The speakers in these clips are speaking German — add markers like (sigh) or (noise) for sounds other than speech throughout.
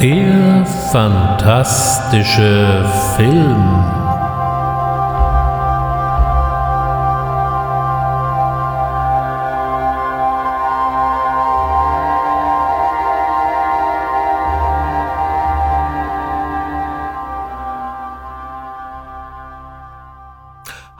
Der fantastische Film.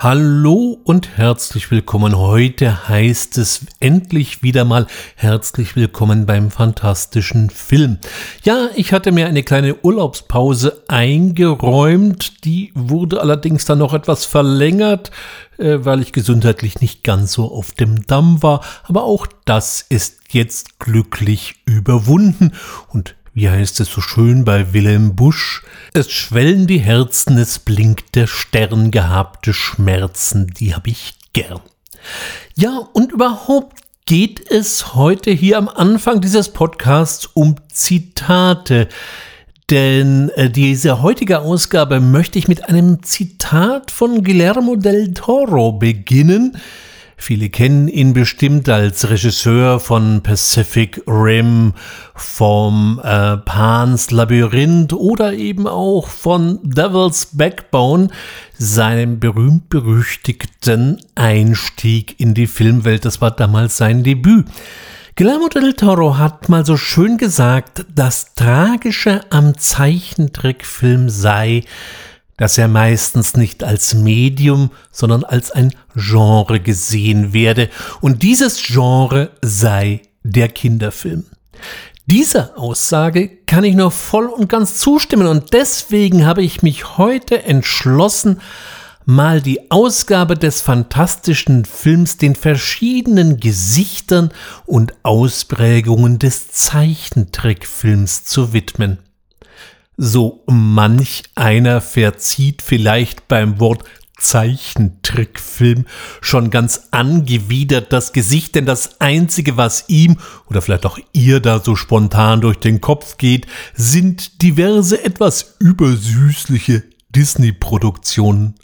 Hallo und herzlich willkommen. Heute heißt es endlich wieder mal herzlich willkommen beim fantastischen Film. Ja, ich hatte mir eine kleine Urlaubspause eingeräumt. Die wurde allerdings dann noch etwas verlängert, äh, weil ich gesundheitlich nicht ganz so auf dem Damm war. Aber auch das ist jetzt glücklich überwunden. Und wie heißt es so schön bei Wilhelm Busch? Es schwellen die Herzen, es blinkt der Stern, gehabte Schmerzen, die hab ich gern. Ja, und überhaupt geht es heute hier am Anfang dieses Podcasts um Zitate. Denn äh, diese heutige Ausgabe möchte ich mit einem Zitat von Guillermo del Toro beginnen, Viele kennen ihn bestimmt als Regisseur von Pacific Rim, vom äh, Pan's Labyrinth oder eben auch von Devil's Backbone, seinem berühmt-berüchtigten Einstieg in die Filmwelt. Das war damals sein Debüt. Guillermo del Toro hat mal so schön gesagt, das Tragische am Zeichentrickfilm sei, dass er meistens nicht als Medium, sondern als ein Genre gesehen werde, und dieses Genre sei der Kinderfilm. Dieser Aussage kann ich nur voll und ganz zustimmen und deswegen habe ich mich heute entschlossen, mal die Ausgabe des fantastischen Films den verschiedenen Gesichtern und Ausprägungen des Zeichentrickfilms zu widmen. So manch einer verzieht vielleicht beim Wort Zeichentrickfilm schon ganz angewidert das Gesicht, denn das Einzige, was ihm oder vielleicht auch ihr da so spontan durch den Kopf geht, sind diverse etwas übersüßliche Disney-Produktionen.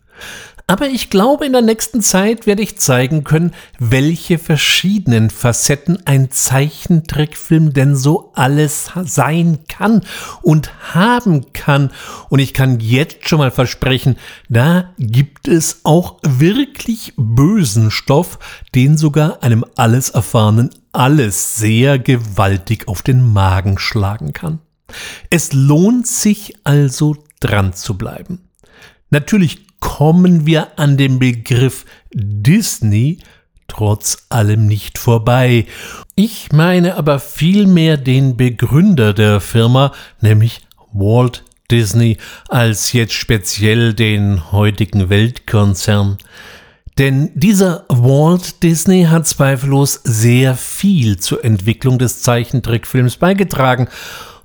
Aber ich glaube, in der nächsten Zeit werde ich zeigen können, welche verschiedenen Facetten ein Zeichentrickfilm denn so alles sein kann und haben kann. Und ich kann jetzt schon mal versprechen, da gibt es auch wirklich bösen Stoff, den sogar einem alles erfahrenen alles sehr gewaltig auf den Magen schlagen kann. Es lohnt sich also dran zu bleiben. Natürlich kommen wir an dem Begriff Disney trotz allem nicht vorbei. Ich meine aber vielmehr den Begründer der Firma, nämlich Walt Disney, als jetzt speziell den heutigen Weltkonzern. Denn dieser Walt Disney hat zweifellos sehr viel zur Entwicklung des Zeichentrickfilms beigetragen,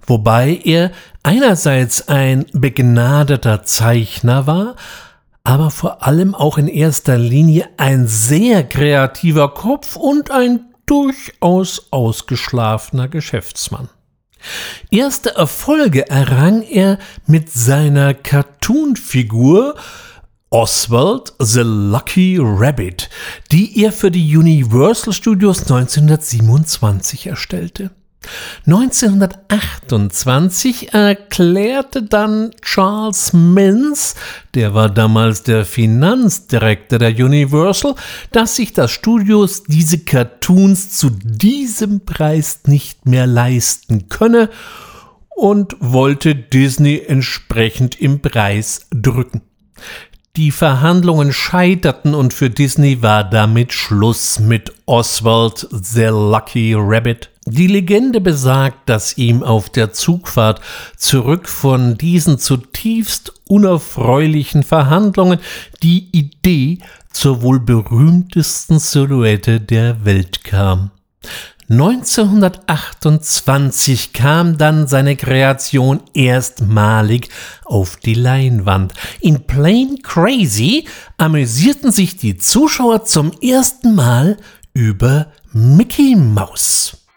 wobei er einerseits ein begnadeter Zeichner war, aber vor allem auch in erster Linie ein sehr kreativer Kopf und ein durchaus ausgeschlafener Geschäftsmann. Erste Erfolge errang er mit seiner Cartoon-Figur Oswald the Lucky Rabbit, die er für die Universal Studios 1927 erstellte. 1928 erklärte dann Charles Mintz, der war damals der Finanzdirektor der Universal, dass sich das Studios diese Cartoons zu diesem Preis nicht mehr leisten könne und wollte Disney entsprechend im Preis drücken. Die Verhandlungen scheiterten und für Disney war damit Schluss mit Oswald the Lucky Rabbit. Die Legende besagt, dass ihm auf der Zugfahrt zurück von diesen zutiefst unerfreulichen Verhandlungen die Idee zur wohl berühmtesten Silhouette der Welt kam. 1928 kam dann seine Kreation erstmalig auf die Leinwand. In Plain Crazy amüsierten sich die Zuschauer zum ersten Mal über Mickey Mouse.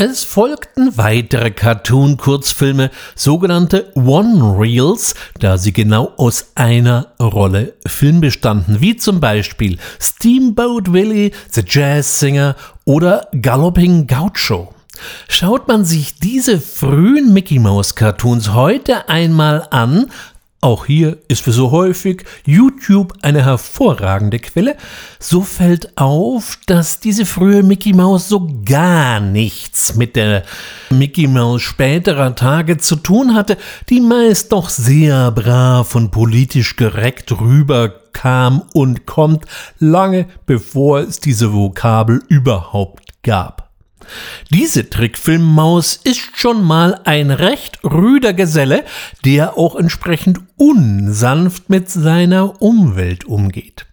Es folgten weitere Cartoon-Kurzfilme, sogenannte One-Reels, da sie genau aus einer Rolle Film bestanden, wie zum Beispiel Steamboat Willie, The Jazz Singer oder Galloping Gaucho. Schaut man sich diese frühen Mickey Mouse Cartoons heute einmal an, auch hier ist wie so häufig YouTube eine hervorragende Quelle. So fällt auf, dass diese frühe Mickey Mouse so gar nichts mit der Mickey Mouse späterer Tage zu tun hatte, die meist doch sehr brav und politisch korrekt rüberkam und kommt lange bevor es diese Vokabel überhaupt gab. Diese Trickfilmmaus ist schon mal ein recht rüder Geselle, der auch entsprechend unsanft mit seiner Umwelt umgeht.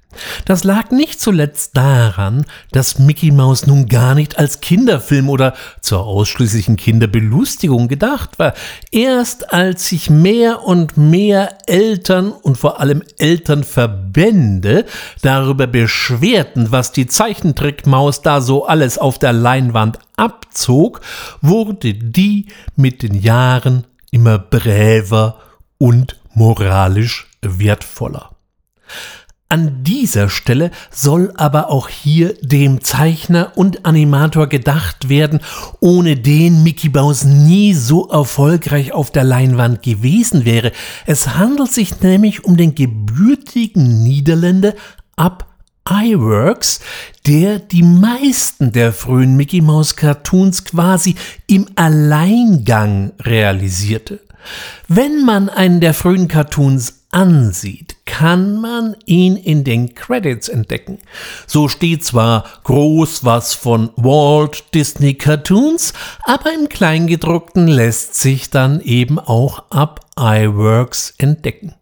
Das lag nicht zuletzt daran, dass Mickey Mouse nun gar nicht als Kinderfilm oder zur ausschließlichen Kinderbelustigung gedacht war. Erst als sich mehr und mehr Eltern und vor allem Elternverbände darüber beschwerten, was die Zeichentrickmaus da so alles auf der Leinwand abzog, wurde die mit den Jahren immer bräver und moralisch wertvoller. An dieser Stelle soll aber auch hier dem Zeichner und Animator gedacht werden, ohne den Mickey Mouse nie so erfolgreich auf der Leinwand gewesen wäre. Es handelt sich nämlich um den gebürtigen Niederländer Ab iWorks, der die meisten der frühen Mickey Mouse Cartoons quasi im Alleingang realisierte. Wenn man einen der frühen Cartoons ansieht, kann man ihn in den Credits entdecken. So steht zwar groß was von Walt Disney Cartoons, aber im Kleingedruckten lässt sich dann eben auch ab iWorks entdecken.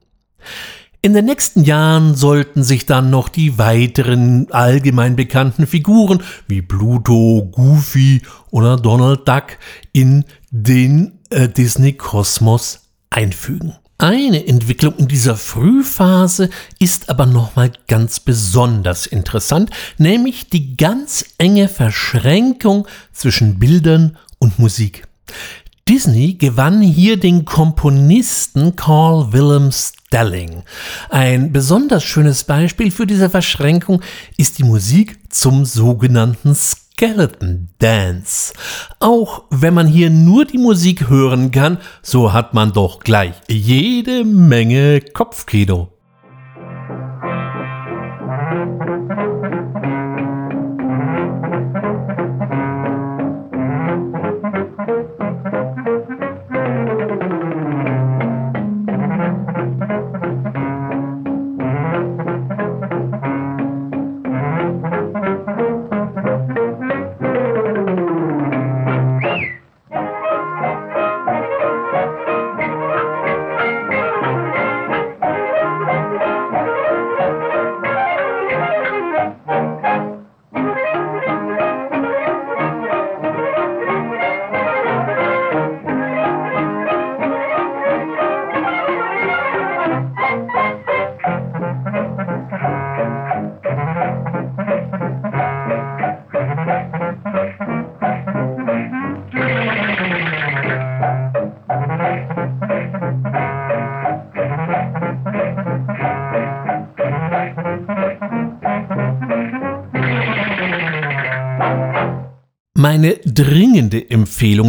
In den nächsten Jahren sollten sich dann noch die weiteren allgemein bekannten Figuren wie Pluto, Goofy oder Donald Duck in den äh, Disney Kosmos einfügen. Eine Entwicklung in dieser Frühphase ist aber nochmal ganz besonders interessant, nämlich die ganz enge Verschränkung zwischen Bildern und Musik. Disney gewann hier den Komponisten Carl Willem Stelling. Ein besonders schönes Beispiel für diese Verschränkung ist die Musik zum sogenannten Skeleton Dance. Auch wenn man hier nur die Musik hören kann, so hat man doch gleich jede Menge Kopfkino.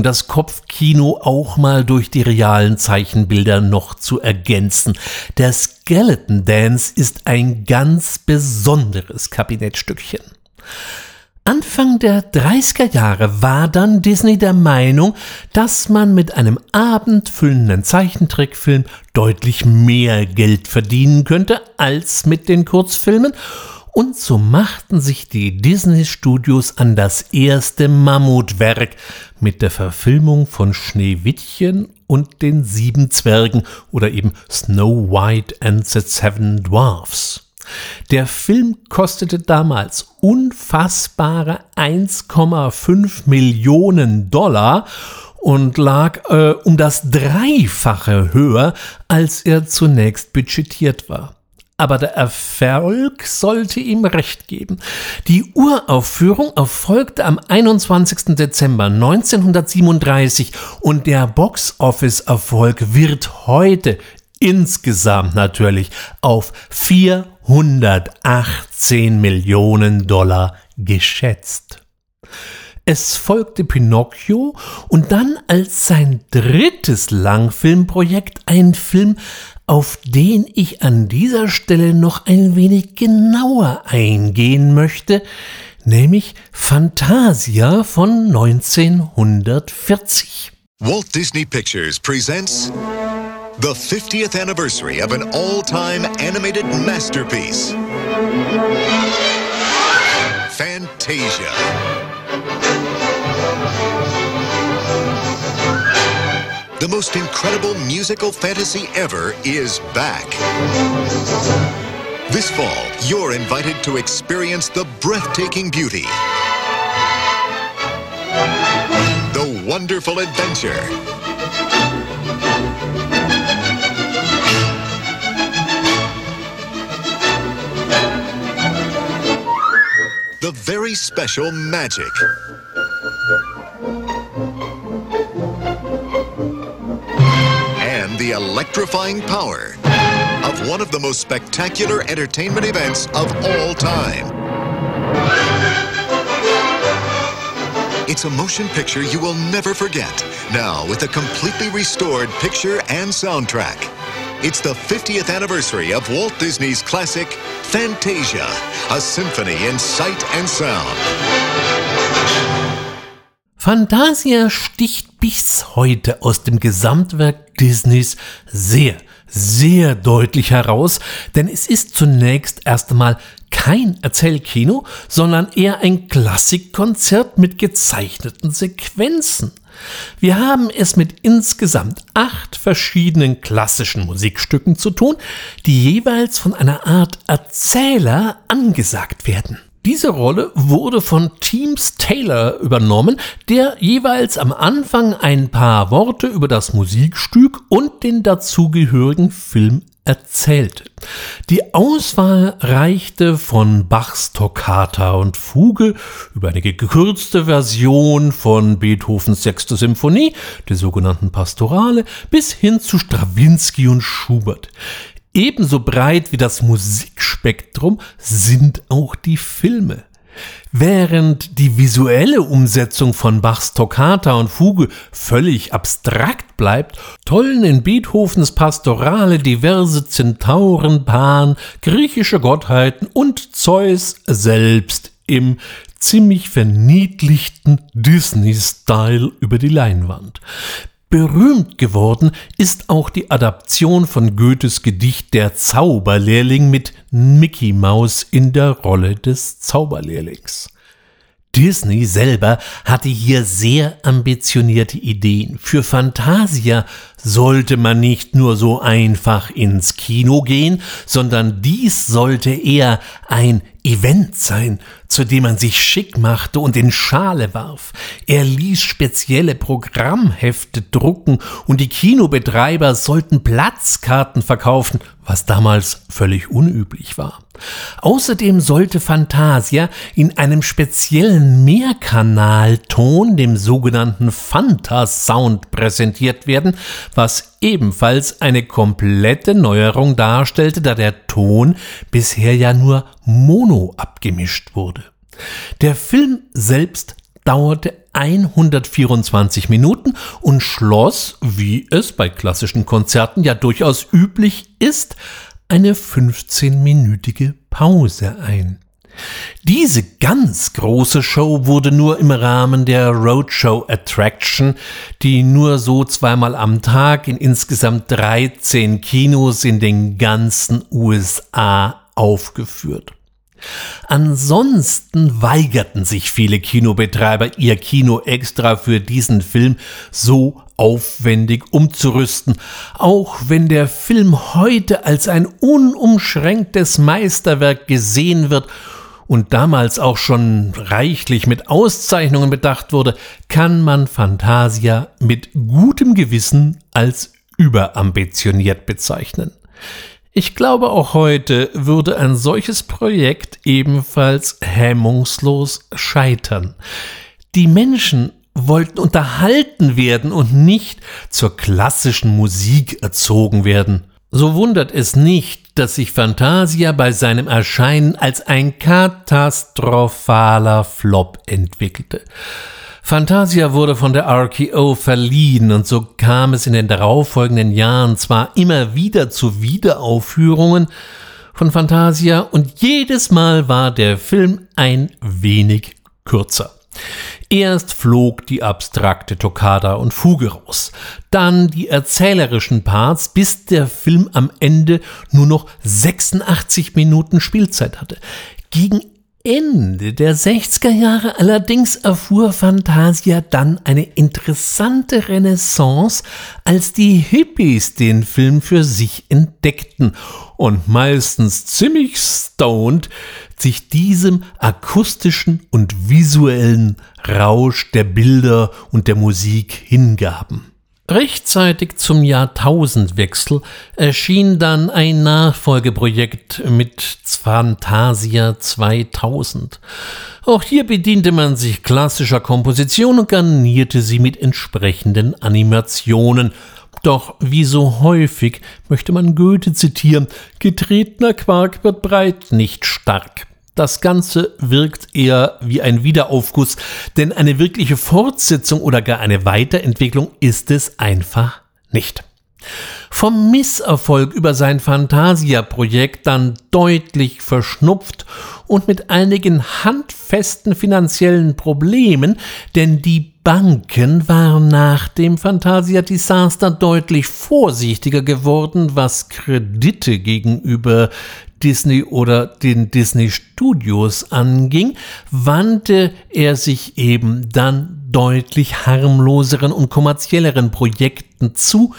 Das Kopfkino auch mal durch die realen Zeichenbilder noch zu ergänzen. Der Skeleton Dance ist ein ganz besonderes Kabinettstückchen. Anfang der 30er Jahre war dann Disney der Meinung, dass man mit einem abendfüllenden Zeichentrickfilm deutlich mehr Geld verdienen könnte als mit den Kurzfilmen und so machten sich die Disney Studios an das erste Mammutwerk mit der Verfilmung von Schneewittchen und den sieben Zwergen oder eben Snow White and the Seven Dwarfs. Der Film kostete damals unfassbare 1,5 Millionen Dollar und lag äh, um das Dreifache höher, als er zunächst budgetiert war. Aber der Erfolg sollte ihm recht geben. Die Uraufführung erfolgte am 21. Dezember 1937 und der Box-Office-Erfolg wird heute insgesamt natürlich auf 418 Millionen Dollar geschätzt. Es folgte Pinocchio und dann als sein drittes Langfilmprojekt ein Film, auf den ich an dieser Stelle noch ein wenig genauer eingehen möchte, nämlich Fantasia von 1940. Walt Disney Pictures presents the 50th anniversary of an all-time animated masterpiece. Fantasia. The most incredible musical fantasy ever is back. This fall, you're invited to experience the breathtaking beauty, the wonderful adventure, the very special magic. The electrifying power of one of the most spectacular entertainment events of all time. It's a motion picture you will never forget. Now, with a completely restored picture and soundtrack. It's the 50th anniversary of Walt Disney's classic Fantasia, a symphony in sight and sound. Fantasia sticht bis heute aus dem Gesamtwerk Disneys sehr, sehr deutlich heraus, denn es ist zunächst erst einmal kein Erzählkino, sondern eher ein Klassikkonzert mit gezeichneten Sequenzen. Wir haben es mit insgesamt acht verschiedenen klassischen Musikstücken zu tun, die jeweils von einer Art Erzähler angesagt werden. Diese Rolle wurde von Teams Taylor übernommen, der jeweils am Anfang ein paar Worte über das Musikstück und den dazugehörigen Film erzählte. Die Auswahl reichte von Bachs Toccata und Fuge über eine gekürzte Version von Beethovens sechste Symphonie, der sogenannten Pastorale, bis hin zu Strawinski und Schubert. Ebenso breit wie das Musikspektrum sind auch die Filme. Während die visuelle Umsetzung von Bachs Toccata und Fuge völlig abstrakt bleibt, tollen in Beethovens Pastorale diverse Zentauren, Pan, griechische Gottheiten und Zeus selbst im ziemlich verniedlichten Disney-Style über die Leinwand. Berühmt geworden ist auch die Adaption von Goethes Gedicht Der Zauberlehrling mit Mickey Mouse in der Rolle des Zauberlehrlings. Disney selber hatte hier sehr ambitionierte Ideen. Für Fantasia sollte man nicht nur so einfach ins Kino gehen, sondern dies sollte eher ein Event sein, zu dem man sich schick machte und in Schale warf. Er ließ spezielle Programmhefte drucken und die Kinobetreiber sollten Platzkarten verkaufen, was damals völlig unüblich war. Außerdem sollte Fantasia in einem speziellen Mehrkanalton, dem sogenannten Fanta-Sound, präsentiert werden, was ebenfalls eine komplette Neuerung darstellte, da der Ton bisher ja nur mono abgemischt wurde. Der Film selbst dauerte 124 Minuten und schloss, wie es bei klassischen Konzerten ja durchaus üblich ist, eine 15-minütige Pause ein. Diese ganz große Show wurde nur im Rahmen der Roadshow Attraction, die nur so zweimal am Tag in insgesamt 13 Kinos in den ganzen USA aufgeführt. Ansonsten weigerten sich viele Kinobetreiber, ihr Kino extra für diesen Film so aufwendig umzurüsten, auch wenn der Film heute als ein unumschränktes Meisterwerk gesehen wird und damals auch schon reichlich mit Auszeichnungen bedacht wurde, kann man Fantasia mit gutem Gewissen als überambitioniert bezeichnen. Ich glaube, auch heute würde ein solches Projekt ebenfalls hemmungslos scheitern. Die Menschen wollten unterhalten werden und nicht zur klassischen Musik erzogen werden. So wundert es nicht, dass sich Fantasia bei seinem Erscheinen als ein katastrophaler Flop entwickelte. Fantasia wurde von der RKO verliehen und so kam es in den darauffolgenden Jahren zwar immer wieder zu Wiederaufführungen von Fantasia und jedes Mal war der Film ein wenig kürzer. Erst flog die abstrakte Toccata und Fuge raus, dann die erzählerischen Parts, bis der Film am Ende nur noch 86 Minuten Spielzeit hatte. Gegen Ende der 60er Jahre allerdings erfuhr Fantasia dann eine interessante Renaissance, als die Hippies den Film für sich entdeckten und meistens ziemlich stoned sich diesem akustischen und visuellen Rausch der Bilder und der Musik hingaben. Rechtzeitig zum Jahrtausendwechsel erschien dann ein Nachfolgeprojekt mit Fantasia 2000. Auch hier bediente man sich klassischer Komposition und garnierte sie mit entsprechenden Animationen. Doch wie so häufig möchte man Goethe zitieren, getretener Quark wird breit, nicht stark. Das Ganze wirkt eher wie ein Wiederaufguss, denn eine wirkliche Fortsetzung oder gar eine Weiterentwicklung ist es einfach nicht. Vom Misserfolg über sein Fantasia-Projekt dann deutlich verschnupft und mit einigen handfesten finanziellen Problemen, denn die Banken waren nach dem Fantasia-Desaster deutlich vorsichtiger geworden, was Kredite gegenüber Disney oder den Disney Studios anging, wandte er sich eben dann deutlich harmloseren und kommerzielleren Projekten zu,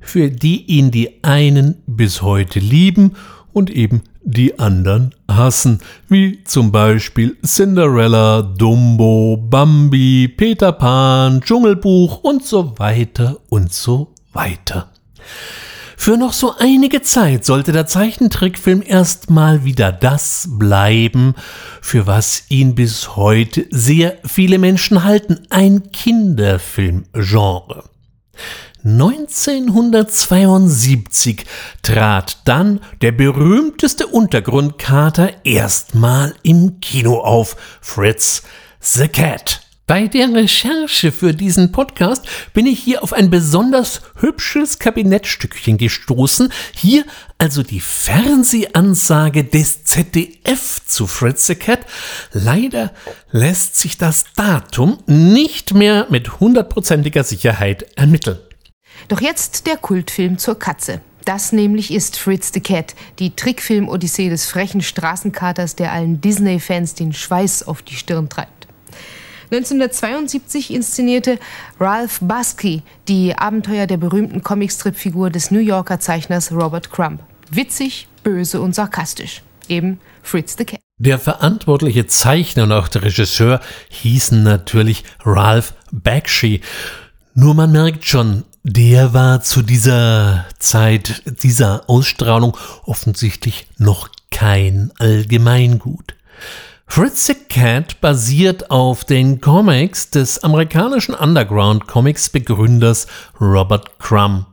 für die ihn die einen bis heute lieben und eben die anderen hassen, wie zum Beispiel Cinderella, Dumbo, Bambi, Peter Pan, Dschungelbuch und so weiter und so weiter. Für noch so einige Zeit sollte der Zeichentrickfilm erstmal wieder das bleiben, für was ihn bis heute sehr viele Menschen halten, ein Kinderfilmgenre. 1972 trat dann der berühmteste Untergrundkater erstmal im Kino auf, Fritz the Cat. Bei der Recherche für diesen Podcast bin ich hier auf ein besonders hübsches Kabinettstückchen gestoßen. Hier also die Fernsehansage des ZDF zu Fritz the Cat. Leider lässt sich das Datum nicht mehr mit hundertprozentiger Sicherheit ermitteln. Doch jetzt der Kultfilm zur Katze. Das nämlich ist Fritz the Cat, die Trickfilm-Odyssee des frechen Straßenkaters, der allen Disney-Fans den Schweiß auf die Stirn treibt. 1972 inszenierte Ralph Basky die Abenteuer der berühmten Comicstrip-Figur des New Yorker Zeichners Robert Crumb. Witzig, böse und sarkastisch. Eben Fritz the Cat. Der verantwortliche Zeichner und auch der Regisseur hießen natürlich Ralph Bakshi. Nur man merkt schon, der war zu dieser Zeit, dieser Ausstrahlung offensichtlich noch kein Allgemeingut. Fritz the Cat basiert auf den Comics des amerikanischen Underground Comics Begründers Robert Crumb.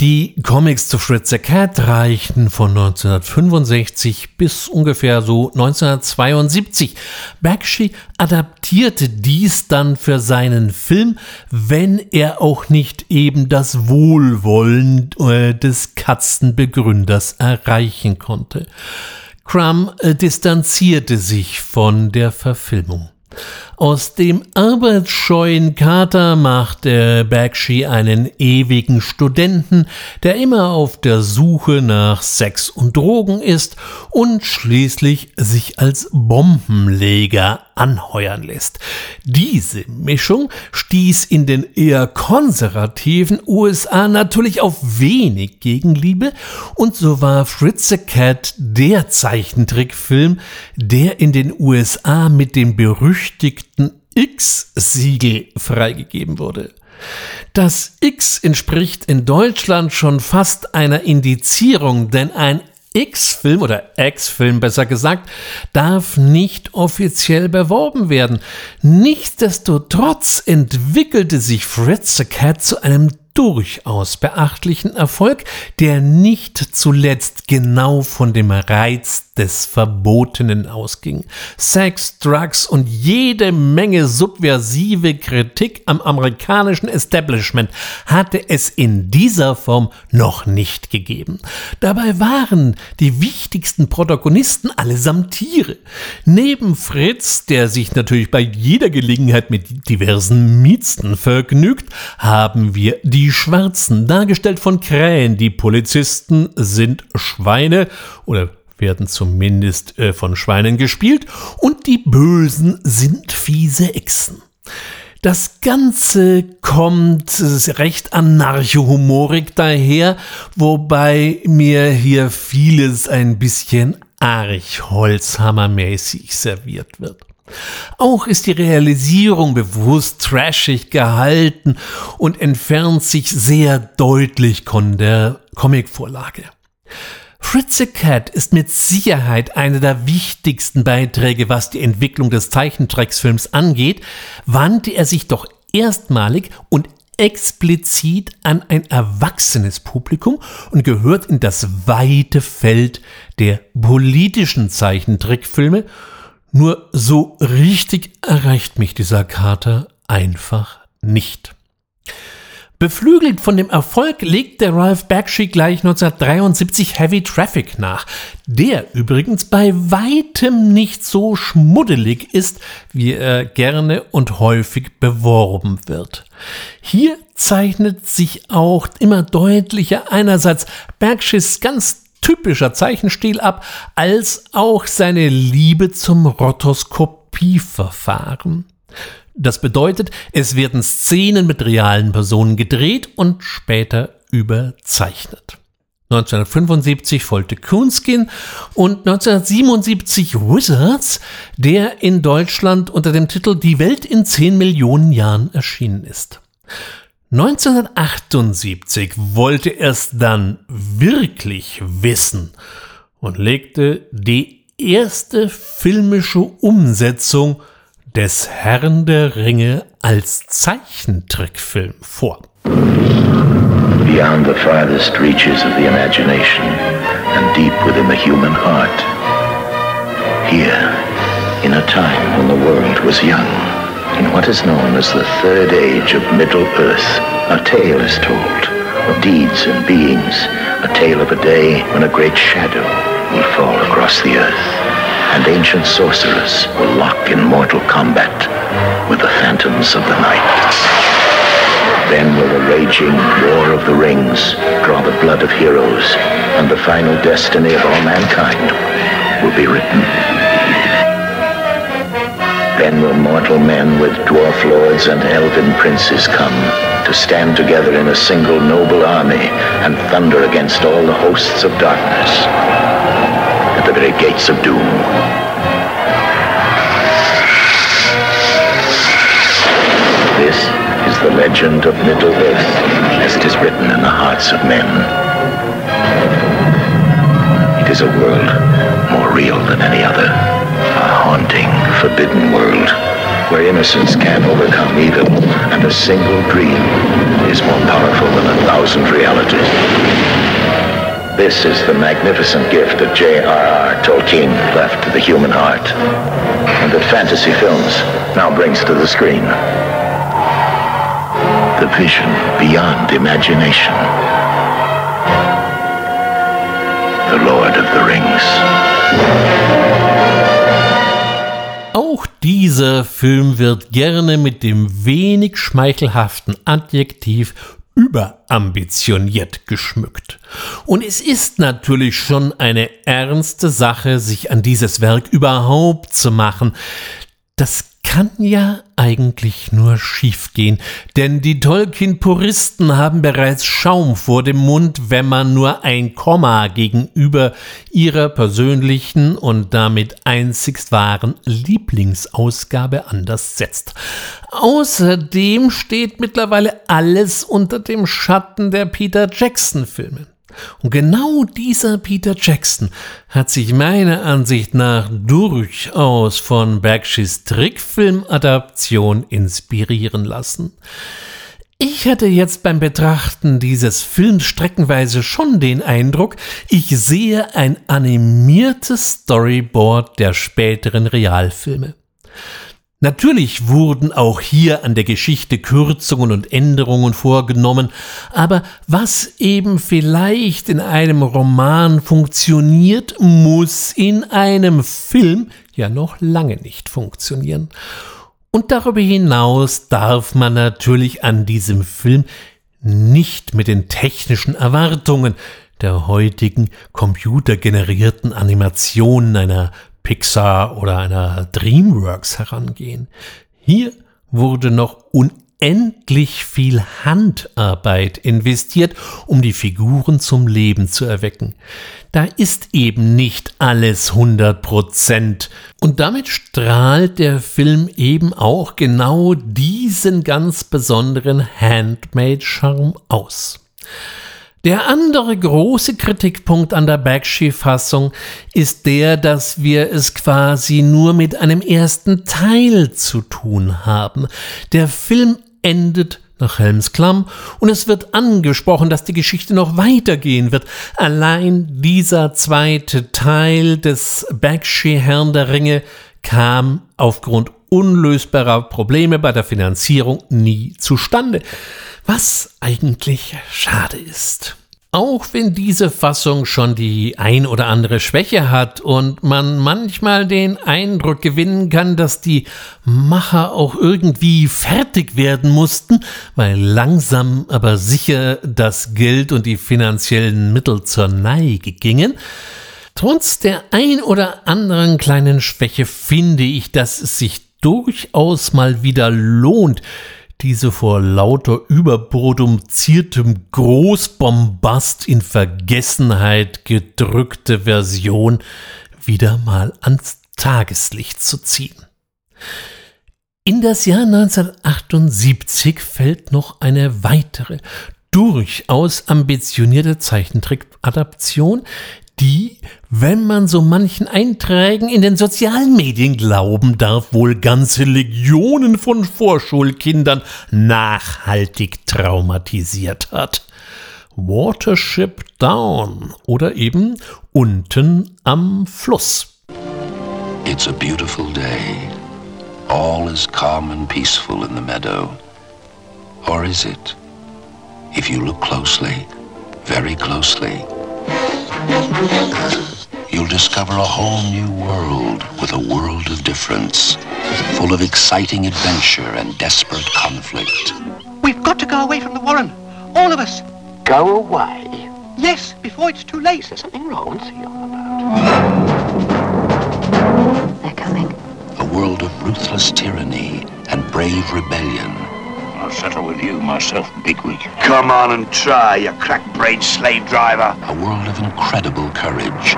Die Comics zu Fritz the Cat reichten von 1965 bis ungefähr so 1972. Bakshi adaptierte dies dann für seinen Film, wenn er auch nicht eben das Wohlwollen äh, des Katzenbegründers erreichen konnte. Crumb äh, distanzierte sich von der Verfilmung. Aus dem arbeitsscheuen Kater machte Bakshi einen ewigen Studenten, der immer auf der Suche nach Sex und Drogen ist und schließlich sich als Bombenleger anheuern lässt. Diese Mischung stieß in den eher konservativen USA natürlich auf wenig Gegenliebe und so war Fritz the Cat der Zeichentrickfilm, der in den USA mit dem berüchtigten X-Siegel freigegeben wurde. Das X entspricht in Deutschland schon fast einer Indizierung, denn ein X-Film oder X-Film besser gesagt, darf nicht offiziell beworben werden. Nichtsdestotrotz entwickelte sich Fritz the Cat zu einem durchaus beachtlichen Erfolg, der nicht zuletzt genau von dem Reiz des Verbotenen ausging. Sex, Drugs und jede Menge subversive Kritik am amerikanischen Establishment hatte es in dieser Form noch nicht gegeben. Dabei waren die wichtigsten Protagonisten allesamt Tiere. Neben Fritz, der sich natürlich bei jeder Gelegenheit mit diversen Miezen vergnügt, haben wir die Schwarzen, dargestellt von Krähen. Die Polizisten sind Schweine oder werden zumindest äh, von Schweinen gespielt und die Bösen sind fiese Echsen. Das Ganze kommt recht anarcho-humorig daher, wobei mir hier vieles ein bisschen arg holzhammermäßig serviert wird. Auch ist die Realisierung bewusst trashig gehalten und entfernt sich sehr deutlich von der Comicvorlage. Fritze Cat ist mit Sicherheit einer der wichtigsten Beiträge, was die Entwicklung des Zeichentricksfilms angeht, wandte er sich doch erstmalig und explizit an ein erwachsenes Publikum und gehört in das weite Feld der politischen Zeichentrickfilme. Nur so richtig erreicht mich dieser Kater einfach nicht. Beflügelt von dem Erfolg legte Ralph Bakshi gleich 1973 Heavy Traffic nach, der übrigens bei weitem nicht so schmuddelig ist, wie er gerne und häufig beworben wird. Hier zeichnet sich auch immer deutlicher einerseits Bakshis ganz typischer Zeichenstil ab, als auch seine Liebe zum Rotoskopieverfahren. Das bedeutet, es werden Szenen mit realen Personen gedreht und später überzeichnet. 1975 folgte Coonskin und 1977 Wizards, der in Deutschland unter dem Titel Die Welt in 10 Millionen Jahren erschienen ist. 1978 wollte es dann wirklich wissen und legte die erste filmische Umsetzung des Herrn der Ringe als Zeichentrickfilm vor. Beyond the farthest reaches of the imagination and deep within the human heart. Here, in a time when the world was young, in what is known as the third age of Middle Earth, a tale is told of deeds and beings, a tale of a day when a great shadow will fall across the earth. and ancient sorcerers will lock in mortal combat with the phantoms of the night. Then will the raging war of the rings draw the blood of heroes, and the final destiny of all mankind will be written. Then will mortal men with dwarf lords and elven princes come to stand together in a single noble army and thunder against all the hosts of darkness at the very gates of doom. This is the legend of Middle-earth as it is written in the hearts of men. It is a world more real than any other, a haunting, forbidden world where innocence can overcome evil and a single dream is more powerful than a thousand realities. This is the magnificent gift that J.R.R. Tolkien left to the human heart, and that fantasy films now brings to the screen. The vision beyond imagination. The Lord of the Rings. Dieser Film wird gerne mit dem wenig schmeichelhaften Adjektiv überambitioniert geschmückt. Und es ist natürlich schon eine ernste Sache, sich an dieses Werk überhaupt zu machen. Das kann ja eigentlich nur schiefgehen, denn die Tolkien-Puristen haben bereits Schaum vor dem Mund, wenn man nur ein Komma gegenüber ihrer persönlichen und damit einzigst wahren Lieblingsausgabe anders setzt. Außerdem steht mittlerweile alles unter dem Schatten der Peter Jackson-Filme. Und genau dieser Peter Jackson hat sich meiner Ansicht nach durchaus von Bakshi's Trickfilmadaption inspirieren lassen. Ich hatte jetzt beim Betrachten dieses Films streckenweise schon den Eindruck, ich sehe ein animiertes Storyboard der späteren Realfilme. Natürlich wurden auch hier an der Geschichte Kürzungen und Änderungen vorgenommen, aber was eben vielleicht in einem Roman funktioniert, muss in einem Film ja noch lange nicht funktionieren. Und darüber hinaus darf man natürlich an diesem Film nicht mit den technischen Erwartungen der heutigen computergenerierten Animationen einer Pixar oder einer DreamWorks herangehen. Hier wurde noch unendlich viel Handarbeit investiert, um die Figuren zum Leben zu erwecken. Da ist eben nicht alles 100 Prozent. Und damit strahlt der Film eben auch genau diesen ganz besonderen Handmade-Charme aus. Der andere große Kritikpunkt an der Bakshi-Fassung ist der, dass wir es quasi nur mit einem ersten Teil zu tun haben. Der Film endet nach Helms Klamm und es wird angesprochen, dass die Geschichte noch weitergehen wird. Allein dieser zweite Teil des Bakshi Herrn der Ringe kam aufgrund unlösbarer Probleme bei der Finanzierung nie zustande was eigentlich schade ist. Auch wenn diese Fassung schon die ein oder andere Schwäche hat und man manchmal den Eindruck gewinnen kann, dass die Macher auch irgendwie fertig werden mussten, weil langsam aber sicher das Geld und die finanziellen Mittel zur Neige gingen, trotz der ein oder anderen kleinen Schwäche finde ich, dass es sich durchaus mal wieder lohnt, diese vor lauter überproduziertem Großbombast in Vergessenheit gedrückte Version wieder mal ans Tageslicht zu ziehen. In das Jahr 1978 fällt noch eine weitere, durchaus ambitionierte Zeichentrickadaption, die, wenn man so manchen Einträgen in den sozialen Medien glauben darf, wohl ganze Legionen von Vorschulkindern nachhaltig traumatisiert hat. Watership Down oder eben unten am Fluss. It's a beautiful day. All is calm and peaceful in the meadow. Or is it? If you look closely, very closely, You'll discover a whole new world with a world of difference, full of exciting adventure and desperate conflict. We've got to go away from the Warren, all of us. Go away? Yes, before it's too late. Is there something wrong? What's he on about? They're coming. A world of ruthless tyranny and brave rebellion I'll settle with you myself, Bigwig. Come on and try, you crack-brained slave driver. A world of incredible courage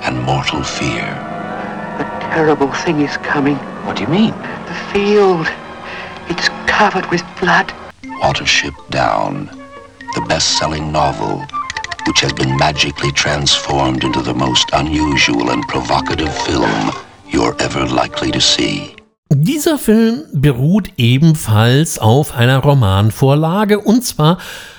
and mortal fear. A terrible thing is coming. What do you mean? The field. It's covered with blood. Watership Down, the best-selling novel, which has been magically transformed into the most unusual and provocative film you're ever likely to see. Dieser Film beruht ebenfalls auf einer Romanvorlage und zwar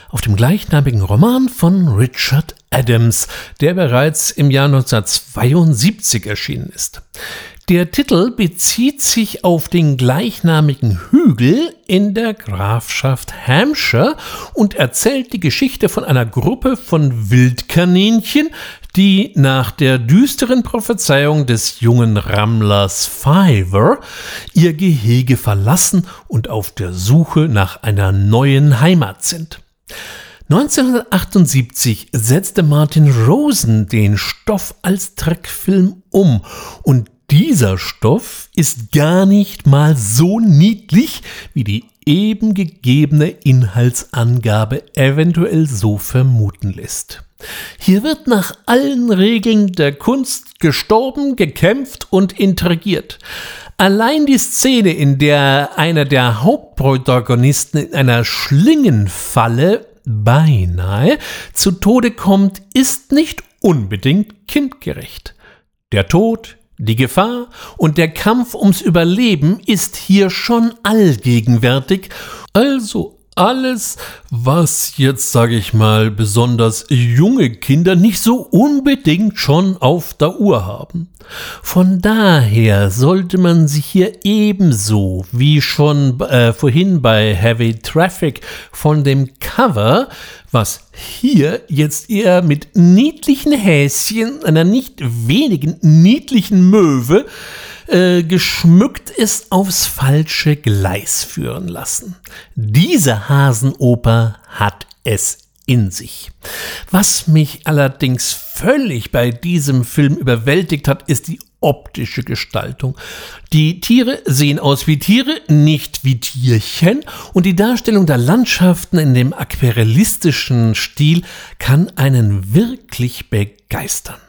auf dem gleichnamigen Roman von Richard Adams, der bereits im Jahr 1972 erschienen ist. Der Titel bezieht sich auf den gleichnamigen Hügel in der Grafschaft Hampshire und erzählt die Geschichte von einer Gruppe von Wildkaninchen, die nach der düsteren Prophezeiung des jungen Rammlers Fiver ihr Gehege verlassen und auf der Suche nach einer neuen Heimat sind. 1978 setzte Martin Rosen den Stoff als Trickfilm um und dieser Stoff ist gar nicht mal so niedlich, wie die eben gegebene Inhaltsangabe eventuell so vermuten lässt. Hier wird nach allen Regeln der Kunst gestorben, gekämpft und intrigiert. Allein die Szene, in der einer der Hauptprotagonisten in einer Schlingenfalle beinahe zu Tode kommt, ist nicht unbedingt kindgerecht. Der Tod, die Gefahr und der Kampf ums Überleben ist hier schon allgegenwärtig, also alles, was jetzt, sage ich mal, besonders junge Kinder nicht so unbedingt schon auf der Uhr haben. Von daher sollte man sich hier ebenso wie schon äh, vorhin bei Heavy Traffic von dem Cover, was hier jetzt eher mit niedlichen Häschen, einer nicht wenigen niedlichen Möwe, äh, geschmückt ist, aufs falsche Gleis führen lassen. Diese Hasenoper hat es in sich. Was mich allerdings völlig bei diesem Film überwältigt hat, ist die optische Gestaltung. Die Tiere sehen aus wie Tiere, nicht wie Tierchen, und die Darstellung der Landschaften in dem aquarellistischen Stil kann einen wirklich begeistern.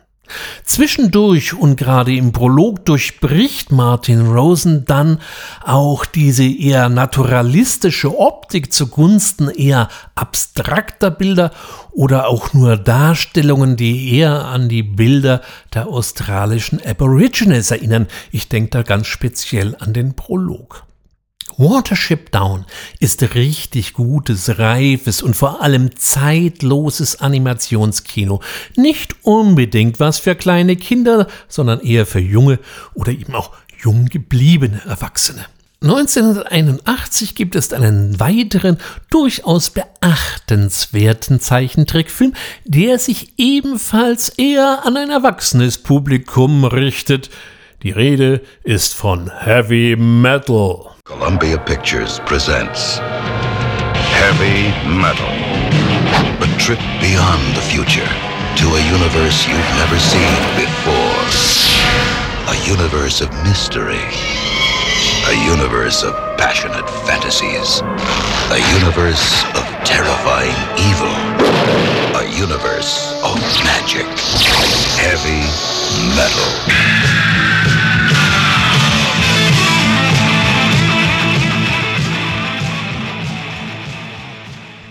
Zwischendurch und gerade im Prolog durchbricht Martin Rosen dann auch diese eher naturalistische Optik zugunsten eher abstrakter Bilder oder auch nur Darstellungen, die eher an die Bilder der australischen Aborigines erinnern. Ich denke da ganz speziell an den Prolog. Watership Down ist richtig gutes, reifes und vor allem zeitloses Animationskino. Nicht unbedingt was für kleine Kinder, sondern eher für junge oder eben auch jung gebliebene Erwachsene. 1981 gibt es einen weiteren, durchaus beachtenswerten Zeichentrickfilm, der sich ebenfalls eher an ein erwachsenes Publikum richtet. Die Rede ist von Heavy Metal. Columbia Pictures presents Heavy Metal. A trip beyond the future to a universe you've never seen before. A universe of mystery. A universe of passionate fantasies. A universe of terrifying evil. A universe of magic. Heavy Metal.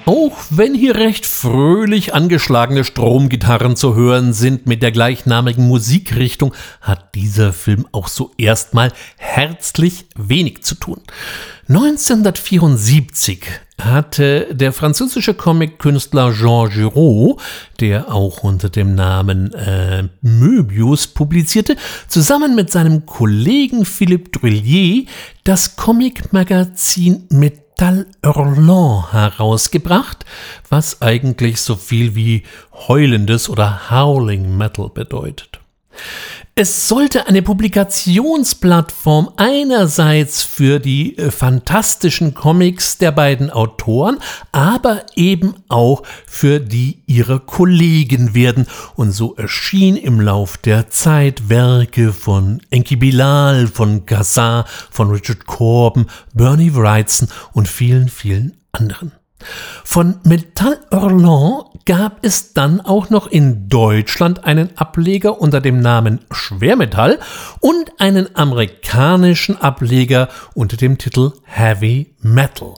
Auch wenn hier recht fröhlich angeschlagene Stromgitarren zu hören sind mit der gleichnamigen Musikrichtung, hat dieser Film auch so erstmal herzlich wenig zu tun. 1974 hatte der französische Comic-Künstler Jean Giraud, der auch unter dem Namen äh, Möbius publizierte, zusammen mit seinem Kollegen Philippe Drullier das Comic-Magazin mit Metal Hurlant herausgebracht, was eigentlich so viel wie heulendes oder Howling Metal bedeutet. Es sollte eine Publikationsplattform einerseits für die äh, fantastischen Comics der beiden Autoren, aber eben auch für die ihrer Kollegen werden. Und so erschien im Lauf der Zeit Werke von Enki Bilal, von Gazan, von Richard Corbin, Bernie Wrightson und vielen, vielen anderen. Von Metal Hurlant gab es dann auch noch in Deutschland einen Ableger unter dem Namen Schwermetall und einen amerikanischen Ableger unter dem Titel Heavy Metal.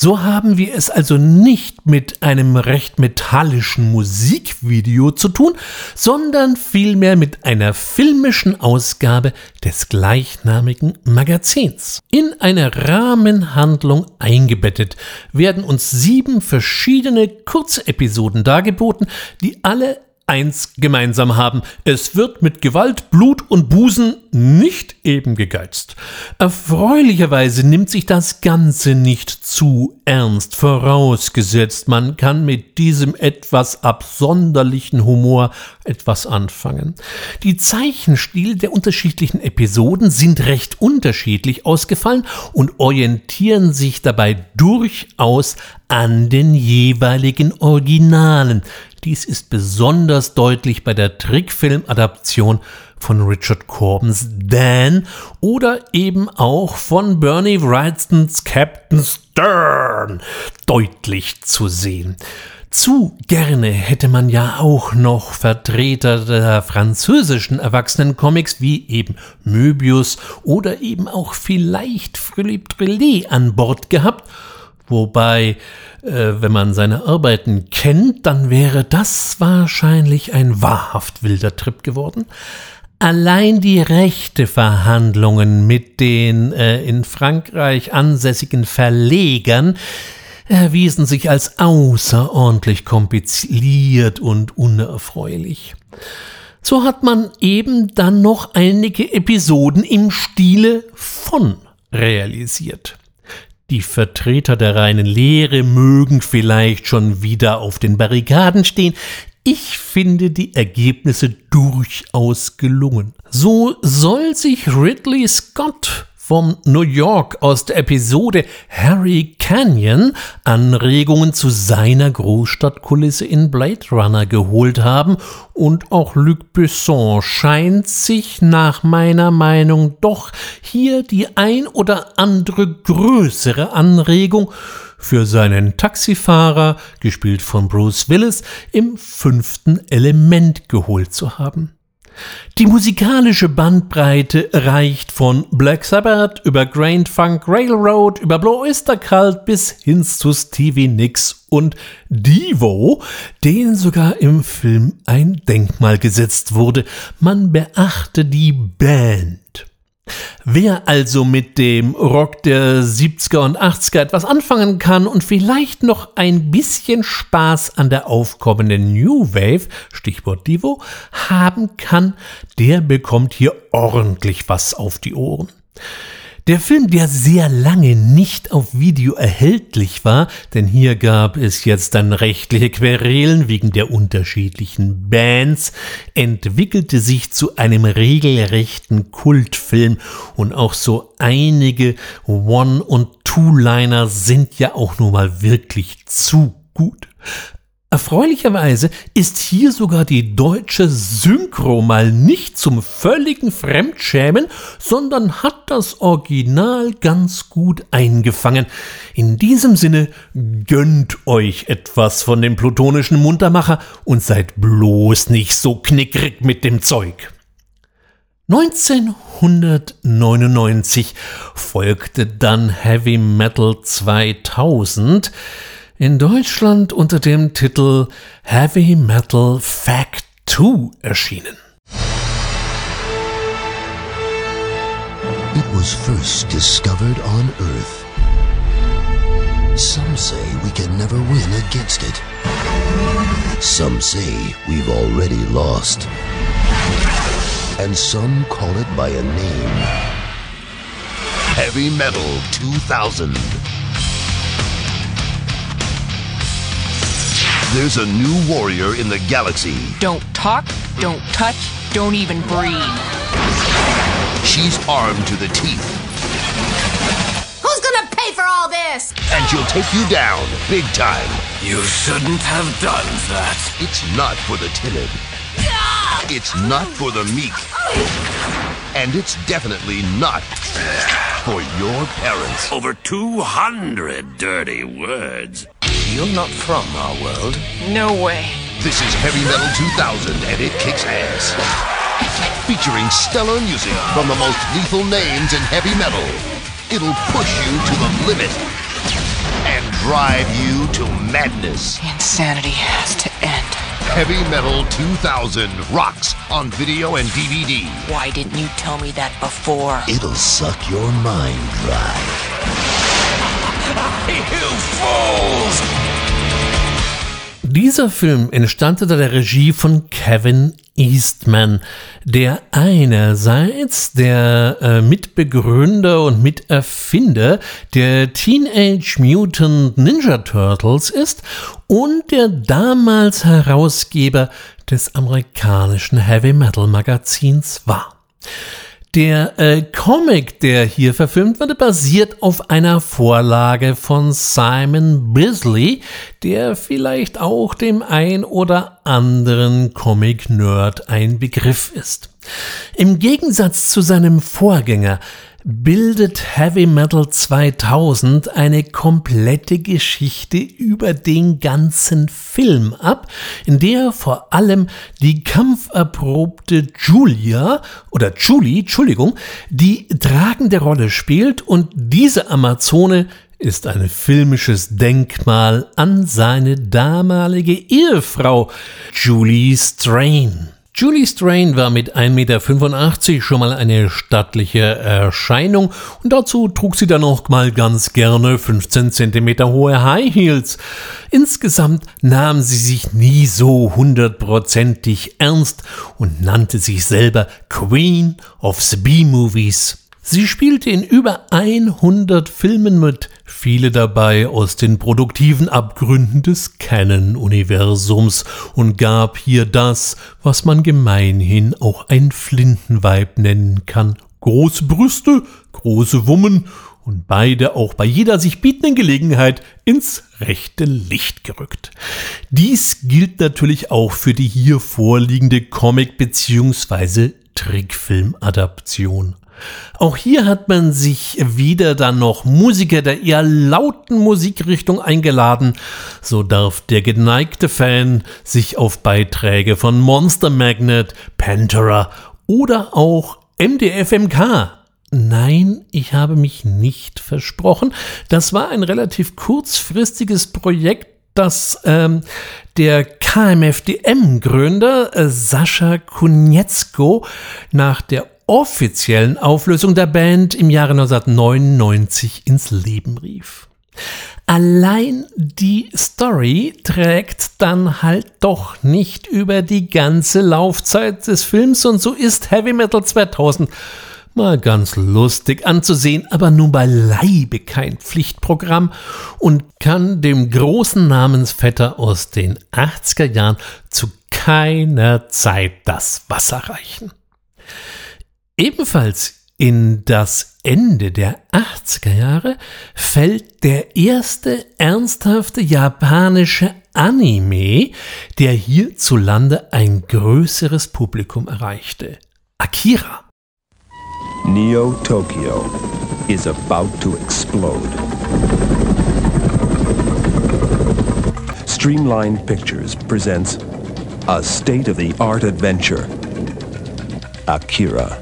So haben wir es also nicht mit einem recht metallischen Musikvideo zu tun, sondern vielmehr mit einer filmischen Ausgabe des gleichnamigen Magazins. In eine Rahmenhandlung eingebettet werden uns sieben verschiedene Kurzepisoden dargeboten, die alle eins gemeinsam haben. Es wird mit Gewalt, Blut und Busen nicht eben gegeizt. Erfreulicherweise nimmt sich das Ganze nicht zu ernst, vorausgesetzt man kann mit diesem etwas absonderlichen Humor etwas anfangen. Die Zeichenstil der unterschiedlichen Episoden sind recht unterschiedlich ausgefallen und orientieren sich dabei durchaus an den jeweiligen Originalen, Dies ist besonders deutlich bei der Trickfilmadaption von Richard Corbens Dan oder eben auch von Bernie Wrightons Captain Stern deutlich zu sehen. Zu gerne hätte man ja auch noch Vertreter der französischen Erwachsenencomics wie eben Möbius oder eben auch vielleicht Philippe Trellet an Bord gehabt, wobei, äh, wenn man seine Arbeiten kennt, dann wäre das wahrscheinlich ein wahrhaft wilder Trip geworden. Allein die Rechteverhandlungen mit den äh, in Frankreich ansässigen Verlegern erwiesen sich als außerordentlich kompliziert und unerfreulich. So hat man eben dann noch einige Episoden im Stile von realisiert. Die Vertreter der reinen Lehre mögen vielleicht schon wieder auf den Barrikaden stehen. Ich finde die Ergebnisse durchaus gelungen. So soll sich Ridley Scott vom New York aus der Episode Harry Canyon Anregungen zu seiner Großstadtkulisse in Blade Runner geholt haben und auch Luc Besson scheint sich nach meiner Meinung doch hier die ein oder andere größere Anregung für seinen Taxifahrer, gespielt von Bruce Willis, im fünften Element geholt zu haben. Die musikalische Bandbreite reicht von Black Sabbath über Grand Funk Railroad über Blue Oyster Cult bis hin zu Stevie Nicks und Devo, denen sogar im Film ein Denkmal gesetzt wurde. Man beachte die Band. Wer also mit dem Rock der 70er und 80er etwas anfangen kann und vielleicht noch ein bisschen Spaß an der aufkommenden New Wave, Stichwort Divo, haben kann, der bekommt hier ordentlich was auf die Ohren. Der Film, der sehr lange nicht auf Video erhältlich war, denn hier gab es jetzt dann rechtliche Querelen wegen der unterschiedlichen Bands, entwickelte sich zu einem regelrechten Kultfilm und auch so einige One- und Two-Liner sind ja auch nun mal wirklich zu gut. Erfreulicherweise ist hier sogar die deutsche Synchro mal nicht zum völligen Fremdschämen, sondern hat das Original ganz gut eingefangen. In diesem Sinne gönnt euch etwas von dem plutonischen Muntermacher und seid bloß nicht so knickrig mit dem Zeug. 1999 folgte dann Heavy Metal 2000, in Deutschland unter dem Titel Heavy Metal Fact 2 erschienen. It was first discovered on Earth. Some say we can never win against it. Some say we've already lost. And some call it by a name. Heavy Metal 2000. There's a new warrior in the galaxy. Don't talk, don't touch, don't even breathe. She's armed to the teeth. Who's gonna pay for all this? And she'll take you down, big time. You shouldn't have done that. It's not for the timid. It's not for the meek. And it's definitely not for your parents. Over 200 dirty words. You're not from our world. No way. This is Heavy Metal 2000 and it kicks ass. Featuring stellar music from the most lethal names in heavy metal. It'll push you to the limit and drive you to madness. Insanity has to end. Heavy Metal 2000 rocks on video and DVD. Why didn't you tell me that before? It'll suck your mind dry. (laughs) you fools! Dieser Film entstand unter der Regie von Kevin Eastman, der einerseits der äh, Mitbegründer und Miterfinder der Teenage Mutant Ninja Turtles ist und der damals Herausgeber des amerikanischen Heavy Metal Magazins war. Der äh, Comic, der hier verfilmt wurde, basiert auf einer Vorlage von Simon Bisley, der vielleicht auch dem ein oder anderen Comic-Nerd ein Begriff ist. Im Gegensatz zu seinem Vorgänger bildet Heavy Metal 2000 eine komplette Geschichte über den ganzen Film ab, in der vor allem die kampferprobte Julia oder Julie, Entschuldigung, die tragende Rolle spielt und diese Amazone ist ein filmisches Denkmal an seine damalige Ehefrau Julie Strain. Julie Strain war mit 1,85 Meter schon mal eine stattliche Erscheinung und dazu trug sie dann auch mal ganz gerne 15 Zentimeter hohe High Heels. Insgesamt nahm sie sich nie so hundertprozentig ernst und nannte sich selber Queen of the B-Movies. Sie spielte in über 100 Filmen mit, viele dabei aus den produktiven Abgründen des Canon-Universums und gab hier das, was man gemeinhin auch ein Flintenweib nennen kann. Große Brüste, große Wummen und beide auch bei jeder sich bietenden Gelegenheit ins rechte Licht gerückt. Dies gilt natürlich auch für die hier vorliegende Comic- bzw. Trickfilm-Adaption. Auch hier hat man sich wieder dann noch Musiker der eher lauten Musikrichtung eingeladen. So darf der geneigte Fan sich auf Beiträge von Monster Magnet, Pantera oder auch MDFMK Nein, ich habe mich nicht versprochen. Das war ein relativ kurzfristiges Projekt, das ähm, der KMFDM-Gründer äh, Sascha Kunietzko nach der offiziellen Auflösung der Band im Jahre 1999 ins Leben rief. Allein die Story trägt dann halt doch nicht über die ganze Laufzeit des Films und so ist Heavy Metal 2000 mal ganz lustig anzusehen, aber nun beileibe kein Pflichtprogramm und kann dem großen Namensvetter aus den 80er Jahren zu keiner Zeit das Wasser reichen. Ebenfalls in das Ende der 80er Jahre fällt der erste ernsthafte japanische Anime, der hierzulande ein größeres Publikum erreichte. Akira. Neo Tokyo is about to explode. Streamlined Pictures presents a state of the art adventure Akira.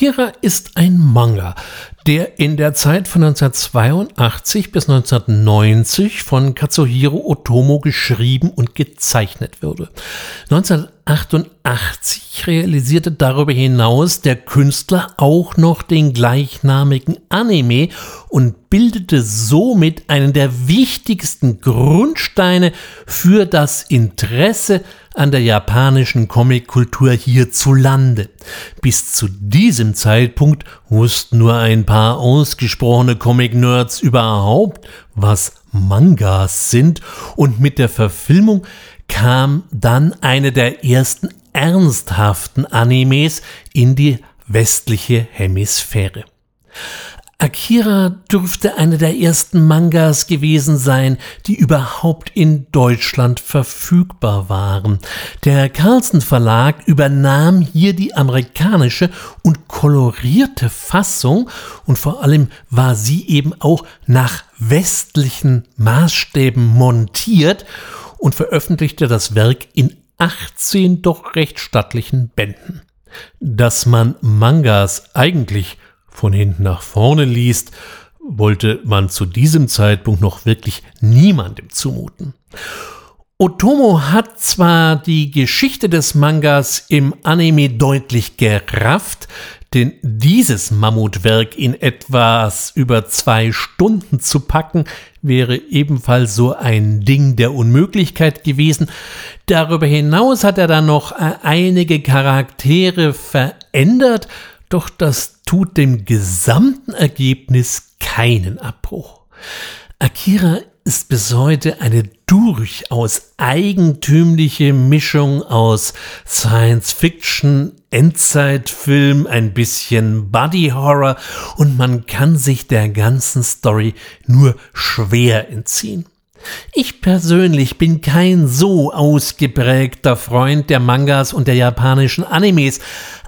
Akira ist ein Manga, der in der Zeit von 1982 bis 1990 von Katsuhiro Otomo geschrieben und gezeichnet wurde. 1988 realisierte darüber hinaus der Künstler auch noch den gleichnamigen Anime und bildete somit einen der wichtigsten Grundsteine für das Interesse an der japanischen Comickultur hierzulande. Bis zu diesem Zeitpunkt wussten nur ein paar ausgesprochene Comic-Nerds überhaupt, was Mangas sind, und mit der Verfilmung kam dann eine der ersten ernsthaften Animes in die westliche Hemisphäre. Akira dürfte eine der ersten Mangas gewesen sein, die überhaupt in Deutschland verfügbar waren. Der Carlsen Verlag übernahm hier die amerikanische und kolorierte Fassung und vor allem war sie eben auch nach westlichen Maßstäben montiert und veröffentlichte das Werk in 18 doch recht stattlichen Bänden. Dass man Mangas eigentlich von hinten nach vorne liest, wollte man zu diesem Zeitpunkt noch wirklich niemandem zumuten. Otomo hat zwar die Geschichte des Mangas im Anime deutlich gerafft, denn dieses Mammutwerk in etwas über zwei Stunden zu packen, wäre ebenfalls so ein Ding der Unmöglichkeit gewesen. Darüber hinaus hat er dann noch äh, einige Charaktere verändert, Doch das tut dem gesamten Ergebnis keinen Abbruch. Akira ist bis heute eine durchaus eigentümliche Mischung aus Science Fiction, Endzeitfilm, ein bisschen Buddy Horror und man kann sich der ganzen Story nur schwer entziehen. Ich persönlich bin kein so ausgeprägter Freund der Mangas und der japanischen Animes,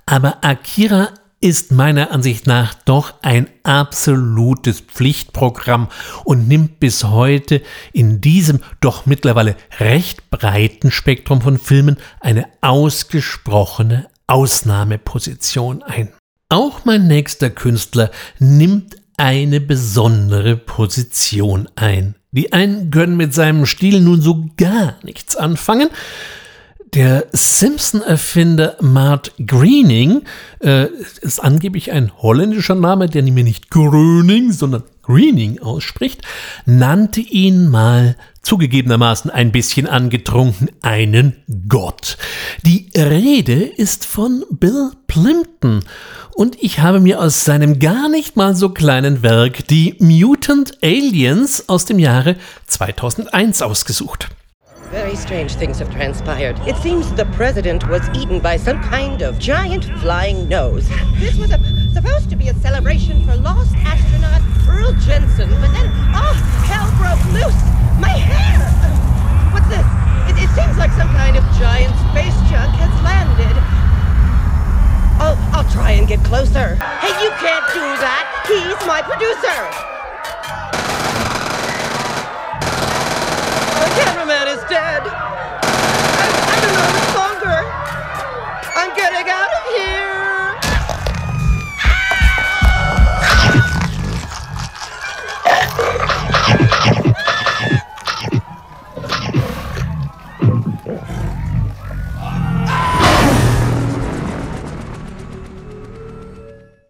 aber Akira ist meiner Ansicht nach doch ein absolutes Pflichtprogramm und nimmt bis heute in diesem doch mittlerweile recht breiten Spektrum von Filmen eine ausgesprochene Ausnahmeposition ein. Auch mein nächster Künstler nimmt eine besondere Position ein. Die einen können mit seinem Stil nun so gar nichts anfangen, der Simpson-Erfinder Mart Greening äh, ist angeblich ein holländischer Name, der mir nicht Gröning, sondern Greening ausspricht, nannte ihn mal zugegebenermaßen ein bisschen angetrunken einen Gott. Die Rede ist von Bill Plimpton und ich habe mir aus seinem gar nicht mal so kleinen Werk die Mutant Aliens aus dem Jahre 2001 ausgesucht. Very strange things have transpired. It seems the president was eaten by some kind of giant flying nose. This was a, supposed to be a celebration for lost astronaut Earl Jensen, but then, oh, hell broke loose! My hair! What's this? It, it seems like some kind of giant space junk has landed. I'll, I'll try and get closer. Hey, you can't do that! He's my producer! Cameraman is dead. I, I don't know longer. I'm getting out of here.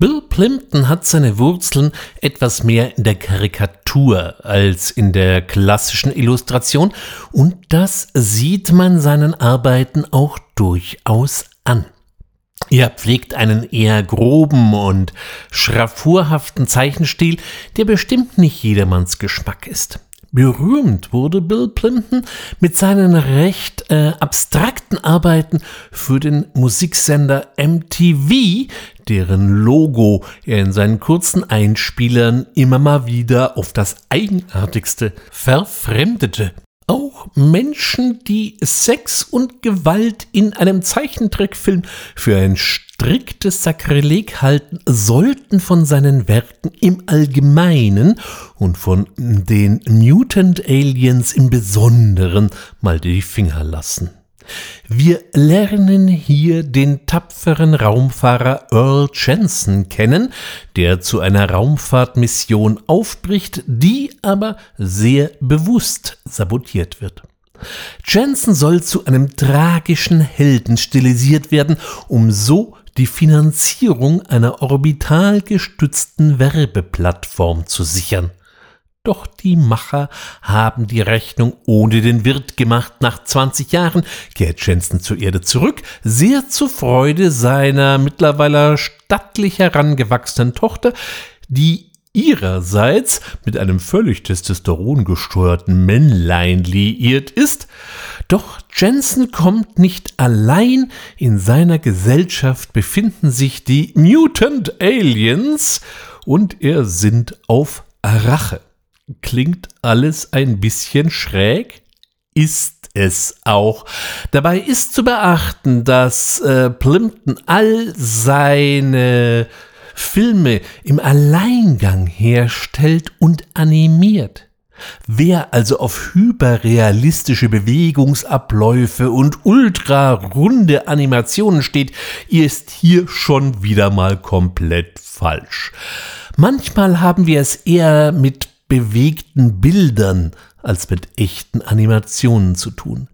Bill Plimpton hat seine Wurzeln etwas mehr in der Karikatur als in der klassischen Illustration und das sieht man seinen Arbeiten auch durchaus an. Er pflegt einen eher groben und schraffurhaften Zeichenstil, der bestimmt nicht jedermanns Geschmack ist. Berühmt wurde Bill Plimpton mit seinen recht äh, abstrakten Arbeiten für den Musiksender MTV, deren Logo er in seinen kurzen Einspielern immer mal wieder auf das Eigenartigste verfremdete. Auch Menschen, die Sex und Gewalt in einem Zeichentrickfilm für ein striktes Sakrileg halten, sollten von seinen Werken im Allgemeinen und von den Mutant Aliens im Besonderen mal die Finger lassen. Wir lernen hier den tapferen Raumfahrer Earl Jensen kennen, der zu einer Raumfahrtmission aufbricht, die aber sehr bewusst sabotiert wird. Jensen soll zu einem tragischen Helden stilisiert werden, um so die Finanzierung einer orbital gestützten Werbeplattform zu sichern. Doch die Macher haben die Rechnung ohne den Wirt gemacht. Nach 20 Jahren kehrt Jensen zur Erde zurück, sehr zur Freude seiner mittlerweile stattlich herangewachsenen Tochter, die ihrerseits mit einem völlig testosterongesteuerten Männlein liiert ist. Doch Jensen kommt nicht allein. In seiner Gesellschaft befinden sich die Mutant Aliens und er sinnt auf Rache. Klingt alles ein bisschen schräg? Ist es auch. Dabei ist zu beachten, dass äh, Plimpton all seine Filme im Alleingang herstellt und animiert. Wer also auf hyperrealistische Bewegungsabläufe und ultrarunde Animationen steht, ist hier schon wieder mal komplett falsch. Manchmal haben wir es eher mit bewegten Bildern als mit echten Animationen zu tun.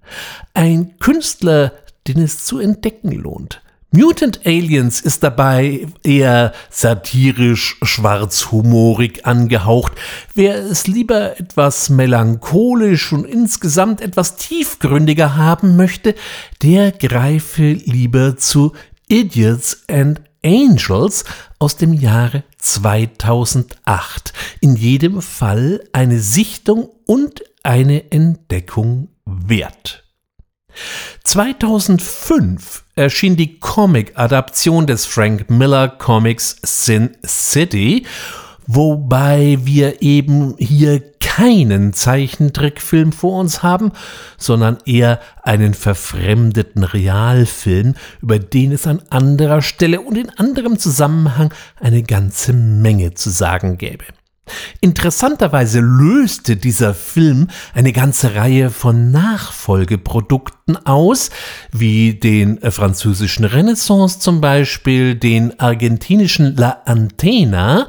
Ein Künstler, den es zu entdecken lohnt. Mutant Aliens ist dabei eher satirisch, schwarzhumorig angehaucht. Wer es lieber etwas melancholisch und insgesamt etwas tiefgründiger haben möchte, der greife lieber zu Idiots and Angels aus dem Jahre 2008. In jedem Fall eine Sichtung und eine Entdeckung wert. 2005 erschien die Comic-Adaption des Frank Miller Comics Sin City, wobei wir eben hier keinen Zeichentrickfilm vor uns haben, sondern eher einen verfremdeten Realfilm, über den es an anderer Stelle und in anderem Zusammenhang eine ganze Menge zu sagen gäbe. Interessanterweise löste dieser Film eine ganze Reihe von Nachfolgeprodukten aus, wie den französischen Renaissance zum Beispiel, den argentinischen La Antena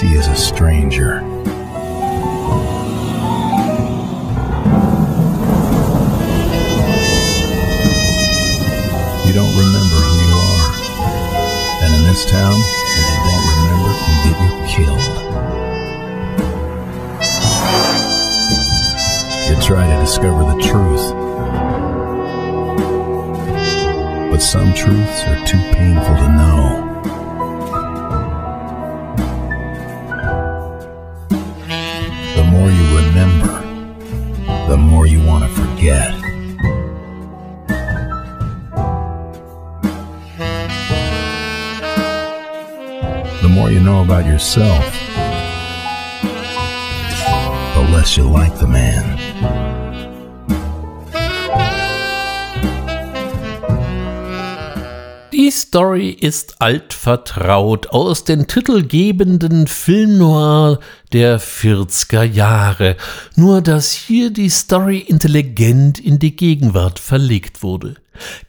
see is a stranger. You don't remember who you are. And in this town, if you don't remember can get you killed. You try to discover the truth. But some truths are too painful to know. Yourself, the less you like the man. Die Story ist altvertraut aus den titelgebenden Film Noir der 40er Jahre, nur dass hier die Story intelligent in die Gegenwart verlegt wurde.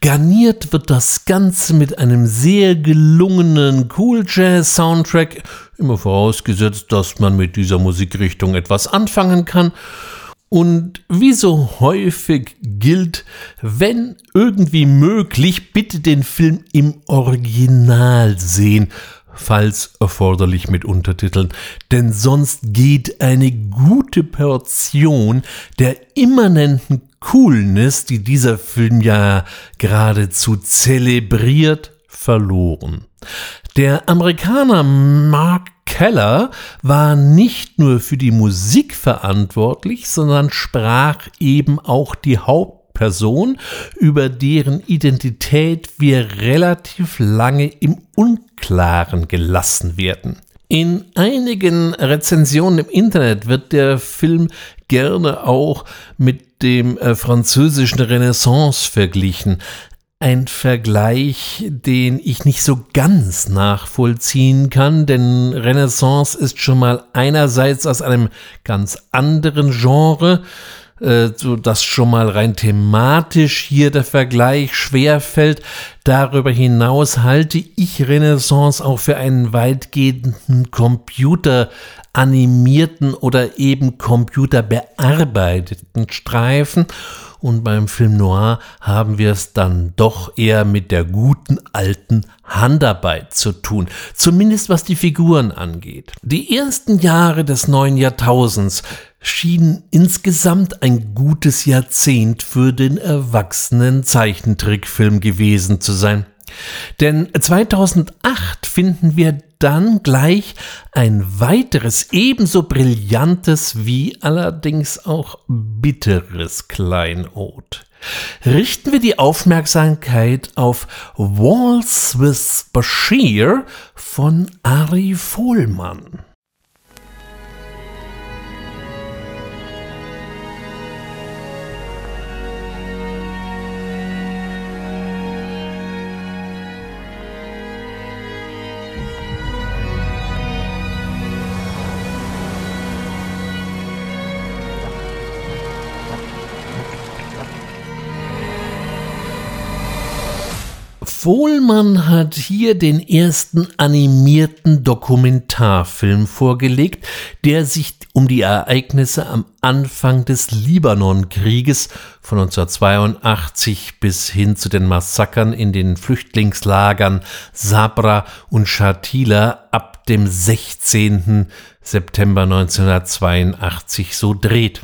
Garniert wird das Ganze mit einem sehr gelungenen Cool Jazz Soundtrack, immer vorausgesetzt, dass man mit dieser Musikrichtung etwas anfangen kann, und wie so häufig gilt, wenn irgendwie möglich, bitte den Film im Original sehen, falls erforderlich mit Untertiteln, denn sonst geht eine gute Portion der immanenten Coolness, die dieser Film ja geradezu zelebriert, verloren. Der Amerikaner Mark Keller war nicht nur für die Musik verantwortlich, sondern sprach eben auch die Hauptperson, über deren Identität wir relativ lange im Unklaren gelassen werden. In einigen Rezensionen im Internet wird der Film gerne auch mit dem äh, französischen Renaissance verglichen ein Vergleich, den ich nicht so ganz nachvollziehen kann, denn Renaissance ist schon mal einerseits aus einem ganz anderen Genre, äh, so dass schon mal rein thematisch hier der Vergleich schwer fällt. Darüber hinaus halte ich Renaissance auch für einen weitgehenden Computer animierten oder eben computerbearbeiteten Streifen und beim Film Noir haben wir es dann doch eher mit der guten alten Handarbeit zu tun, zumindest was die Figuren angeht. Die ersten Jahre des neuen Jahrtausends schienen insgesamt ein gutes Jahrzehnt für den erwachsenen Zeichentrickfilm gewesen zu sein. Denn 2008 finden wir dann gleich ein weiteres ebenso brillantes wie allerdings auch bitteres Kleinod. Richten wir die Aufmerksamkeit auf Waltz with Bashir von Ari Vohlmann. Vohlmann hat hier den ersten animierten Dokumentarfilm vorgelegt, der sich um die Ereignisse am Anfang des Libanonkrieges von 1982 bis hin zu den Massakern in den Flüchtlingslagern Sabra und Shatila ab dem 16. September 1982 so dreht.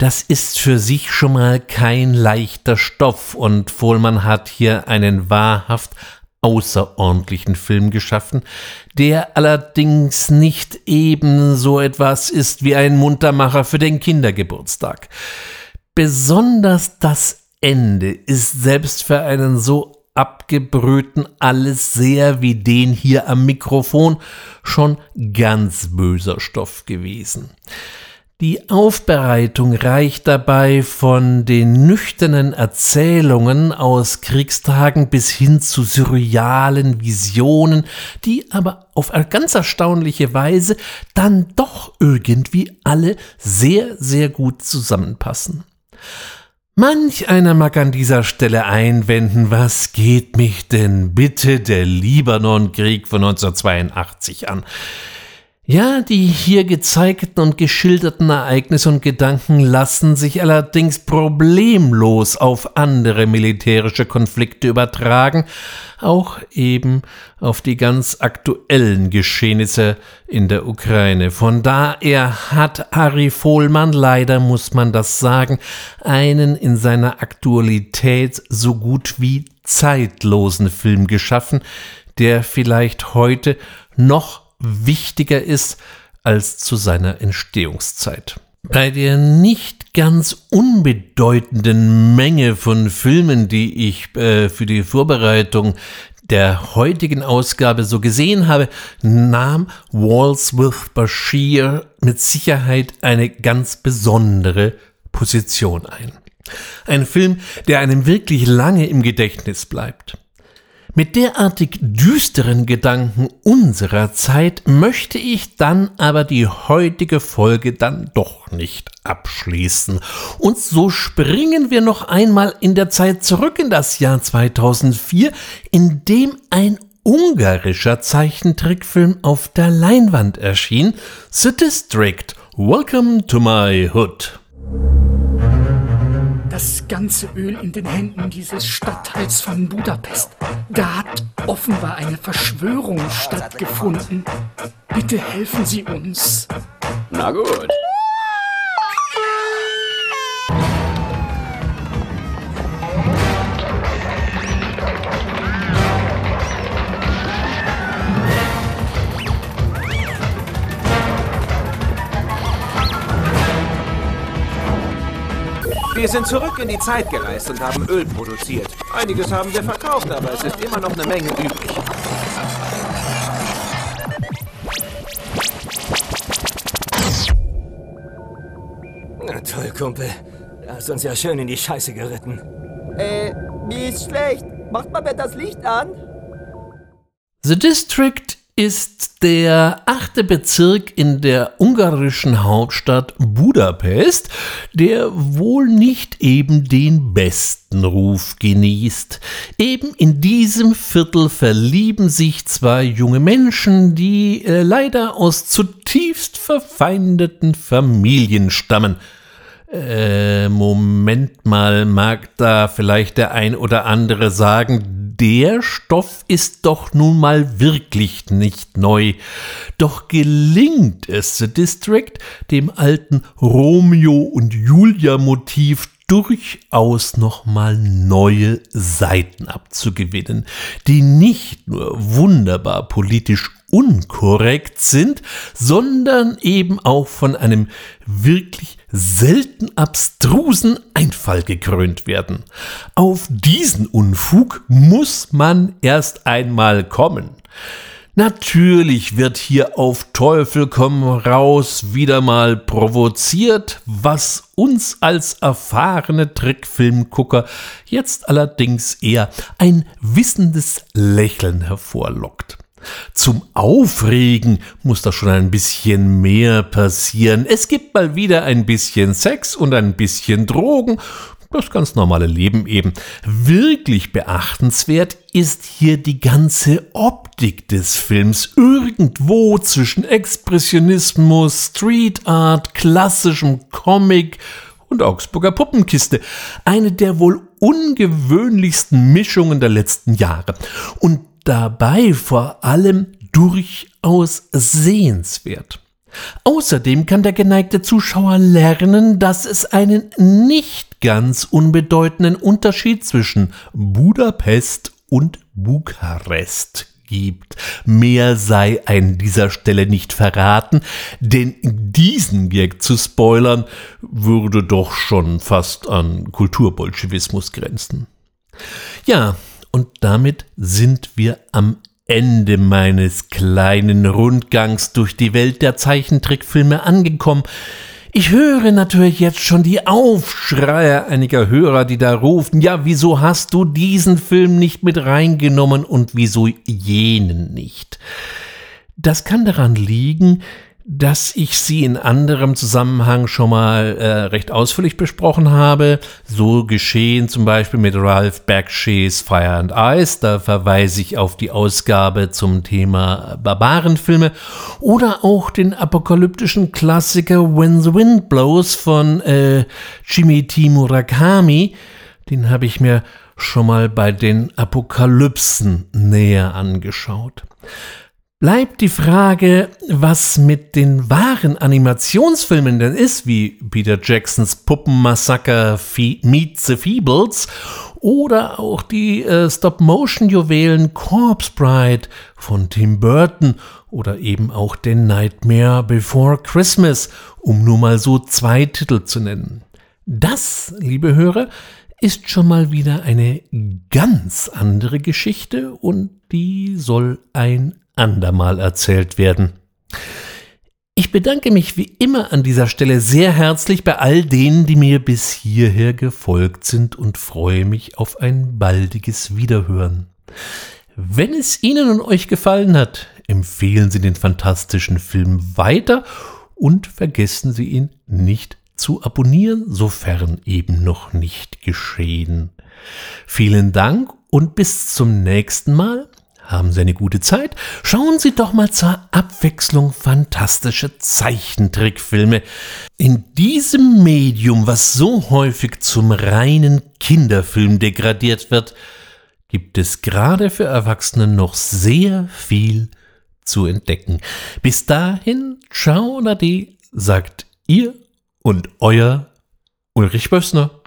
Das ist für sich schon mal kein leichter Stoff und Vohlmann hat hier einen wahrhaft außerordentlichen Film geschaffen, der allerdings nicht eben so etwas ist wie ein Muntermacher für den Kindergeburtstag. Besonders das Ende ist selbst für einen so abgebrühten alles sehr wie den hier am Mikrofon schon ganz böser Stoff gewesen. Die Aufbereitung reicht dabei von den nüchternen Erzählungen aus Kriegstagen bis hin zu surrealen Visionen, die aber auf ganz erstaunliche Weise dann doch irgendwie alle sehr, sehr gut zusammenpassen. Manch einer mag an dieser Stelle einwenden, was geht mich denn bitte der Libanonkrieg von 1982 an? Ja, die hier gezeigten und geschilderten Ereignisse und Gedanken lassen sich allerdings problemlos auf andere militärische Konflikte übertragen, auch eben auf die ganz aktuellen Geschehnisse in der Ukraine. Von daher hat Harry Vohlmann, leider muss man das sagen, einen in seiner Aktualität so gut wie zeitlosen Film geschaffen, der vielleicht heute noch wichtiger ist als zu seiner Entstehungszeit. Bei der nicht ganz unbedeutenden Menge von Filmen, die ich äh, für die Vorbereitung der heutigen Ausgabe so gesehen habe, nahm Walls with Bashir mit Sicherheit eine ganz besondere Position ein. Ein Film, der einem wirklich lange im Gedächtnis bleibt. Mit derartig düsteren Gedanken unserer Zeit möchte ich dann aber die heutige Folge dann doch nicht abschließen. Und so springen wir noch einmal in der Zeit zurück in das Jahr 2004, in dem ein ungarischer Zeichentrickfilm auf der Leinwand erschien, The District. Welcome to my hood. Das ganze Öl in den Händen dieses Stadtteils von Budapest. Da hat offenbar eine Verschwörung stattgefunden. Bitte helfen Sie uns. Na gut. Wir sind zurück in die Zeit gereist und haben Öl produziert. Einiges haben wir verkauft, aber es ist immer noch eine Menge übrig. Na toll, Kumpel. Du hast uns ja schön in die Scheiße geritten. Äh, mir ist schlecht. Macht mal bitte das Licht an. The District ist der achte Bezirk in der ungarischen Hauptstadt Budapest, der wohl nicht eben den besten Ruf genießt. Eben in diesem Viertel verlieben sich zwei junge Menschen, die äh, leider aus zutiefst verfeindeten Familien stammen. Äh, Moment mal, mag da vielleicht der ein oder andere sagen, der Stoff ist doch nun mal wirklich nicht neu. Doch gelingt es The District, dem alten Romeo und Julia Motiv durchaus nochmal neue Seiten abzugewinnen, die nicht nur wunderbar politisch unkorrekt sind, sondern eben auch von einem wirklich selten abstrusen Einfall gekrönt werden. Auf diesen Unfug muss man erst einmal kommen. Natürlich wird hier auf Teufel komm raus wieder mal provoziert, was uns als erfahrene Trickfilmgucker jetzt allerdings eher ein wissendes Lächeln hervorlockt. Zum Aufregen muss da schon ein bisschen mehr passieren. Es gibt mal wieder ein bisschen Sex und ein bisschen Drogen. das ganz normale Leben eben. Wirklich beachtenswert ist hier die ganze Optik des Films. Irgendwo zwischen Expressionismus, Street Art, klassischem Comic und Augsburger Puppenkiste. Eine der wohl ungewöhnlichsten Mischungen der letzten Jahre. Und dabei vor allem durchaus sehenswert. Außerdem kann der geneigte Zuschauer lernen, dass es einen nicht ganz unbedeutenden Unterschied zwischen Budapest und Bukarest gibt. Mehr sei an dieser Stelle nicht verraten, denn diesen Gag zu spoilern würde doch schon fast an Kulturbolschewismus grenzen. Ja, und damit sind wir am Ende meines kleinen Rundgangs durch die Welt der Zeichentrickfilme angekommen. Ich höre natürlich jetzt schon die Aufschreie einiger Hörer, die da rufen, ja, wieso hast du diesen Film nicht mit reingenommen und wieso jenen nicht? Das kann daran liegen, dass ich sie in anderem Zusammenhang schon mal äh, recht ausführlich besprochen habe. So geschehen zum Beispiel mit Ralph Bakshi's Fire and Ice. Da verweise ich auf die Ausgabe zum Thema Barbarenfilme. Oder auch den apokalyptischen Klassiker When the Wind Blows von äh, T. Murakami. Den habe ich mir schon mal bei den Apokalypsen näher angeschaut bleibt die Frage, was mit den wahren Animationsfilmen denn ist, wie Peter Jacksons Puppenmassaker Meet the Feebles oder auch die äh, Stop-Motion-Juwelen Corpse Bride von Tim Burton oder eben auch den Nightmare Before Christmas, um nur mal so zwei Titel zu nennen. Das, liebe Hörer, ist schon mal wieder eine ganz andere Geschichte und die soll ein andermal erzählt werden. Ich bedanke mich wie immer an dieser Stelle sehr herzlich bei all denen, die mir bis hierher gefolgt sind und freue mich auf ein baldiges Wiederhören. Wenn es Ihnen und euch gefallen hat, empfehlen Sie den fantastischen Film weiter und vergessen Sie ihn nicht zu abonnieren, sofern eben noch nicht geschehen. Vielen Dank und bis zum nächsten Mal haben Sie eine gute Zeit? Schauen Sie doch mal zur Abwechslung fantastische Zeichentrickfilme. In diesem Medium, was so häufig zum reinen Kinderfilm degradiert wird, gibt es gerade für Erwachsene noch sehr viel zu entdecken. Bis dahin, ciao Nade, sagt ihr und euer Ulrich Bössner.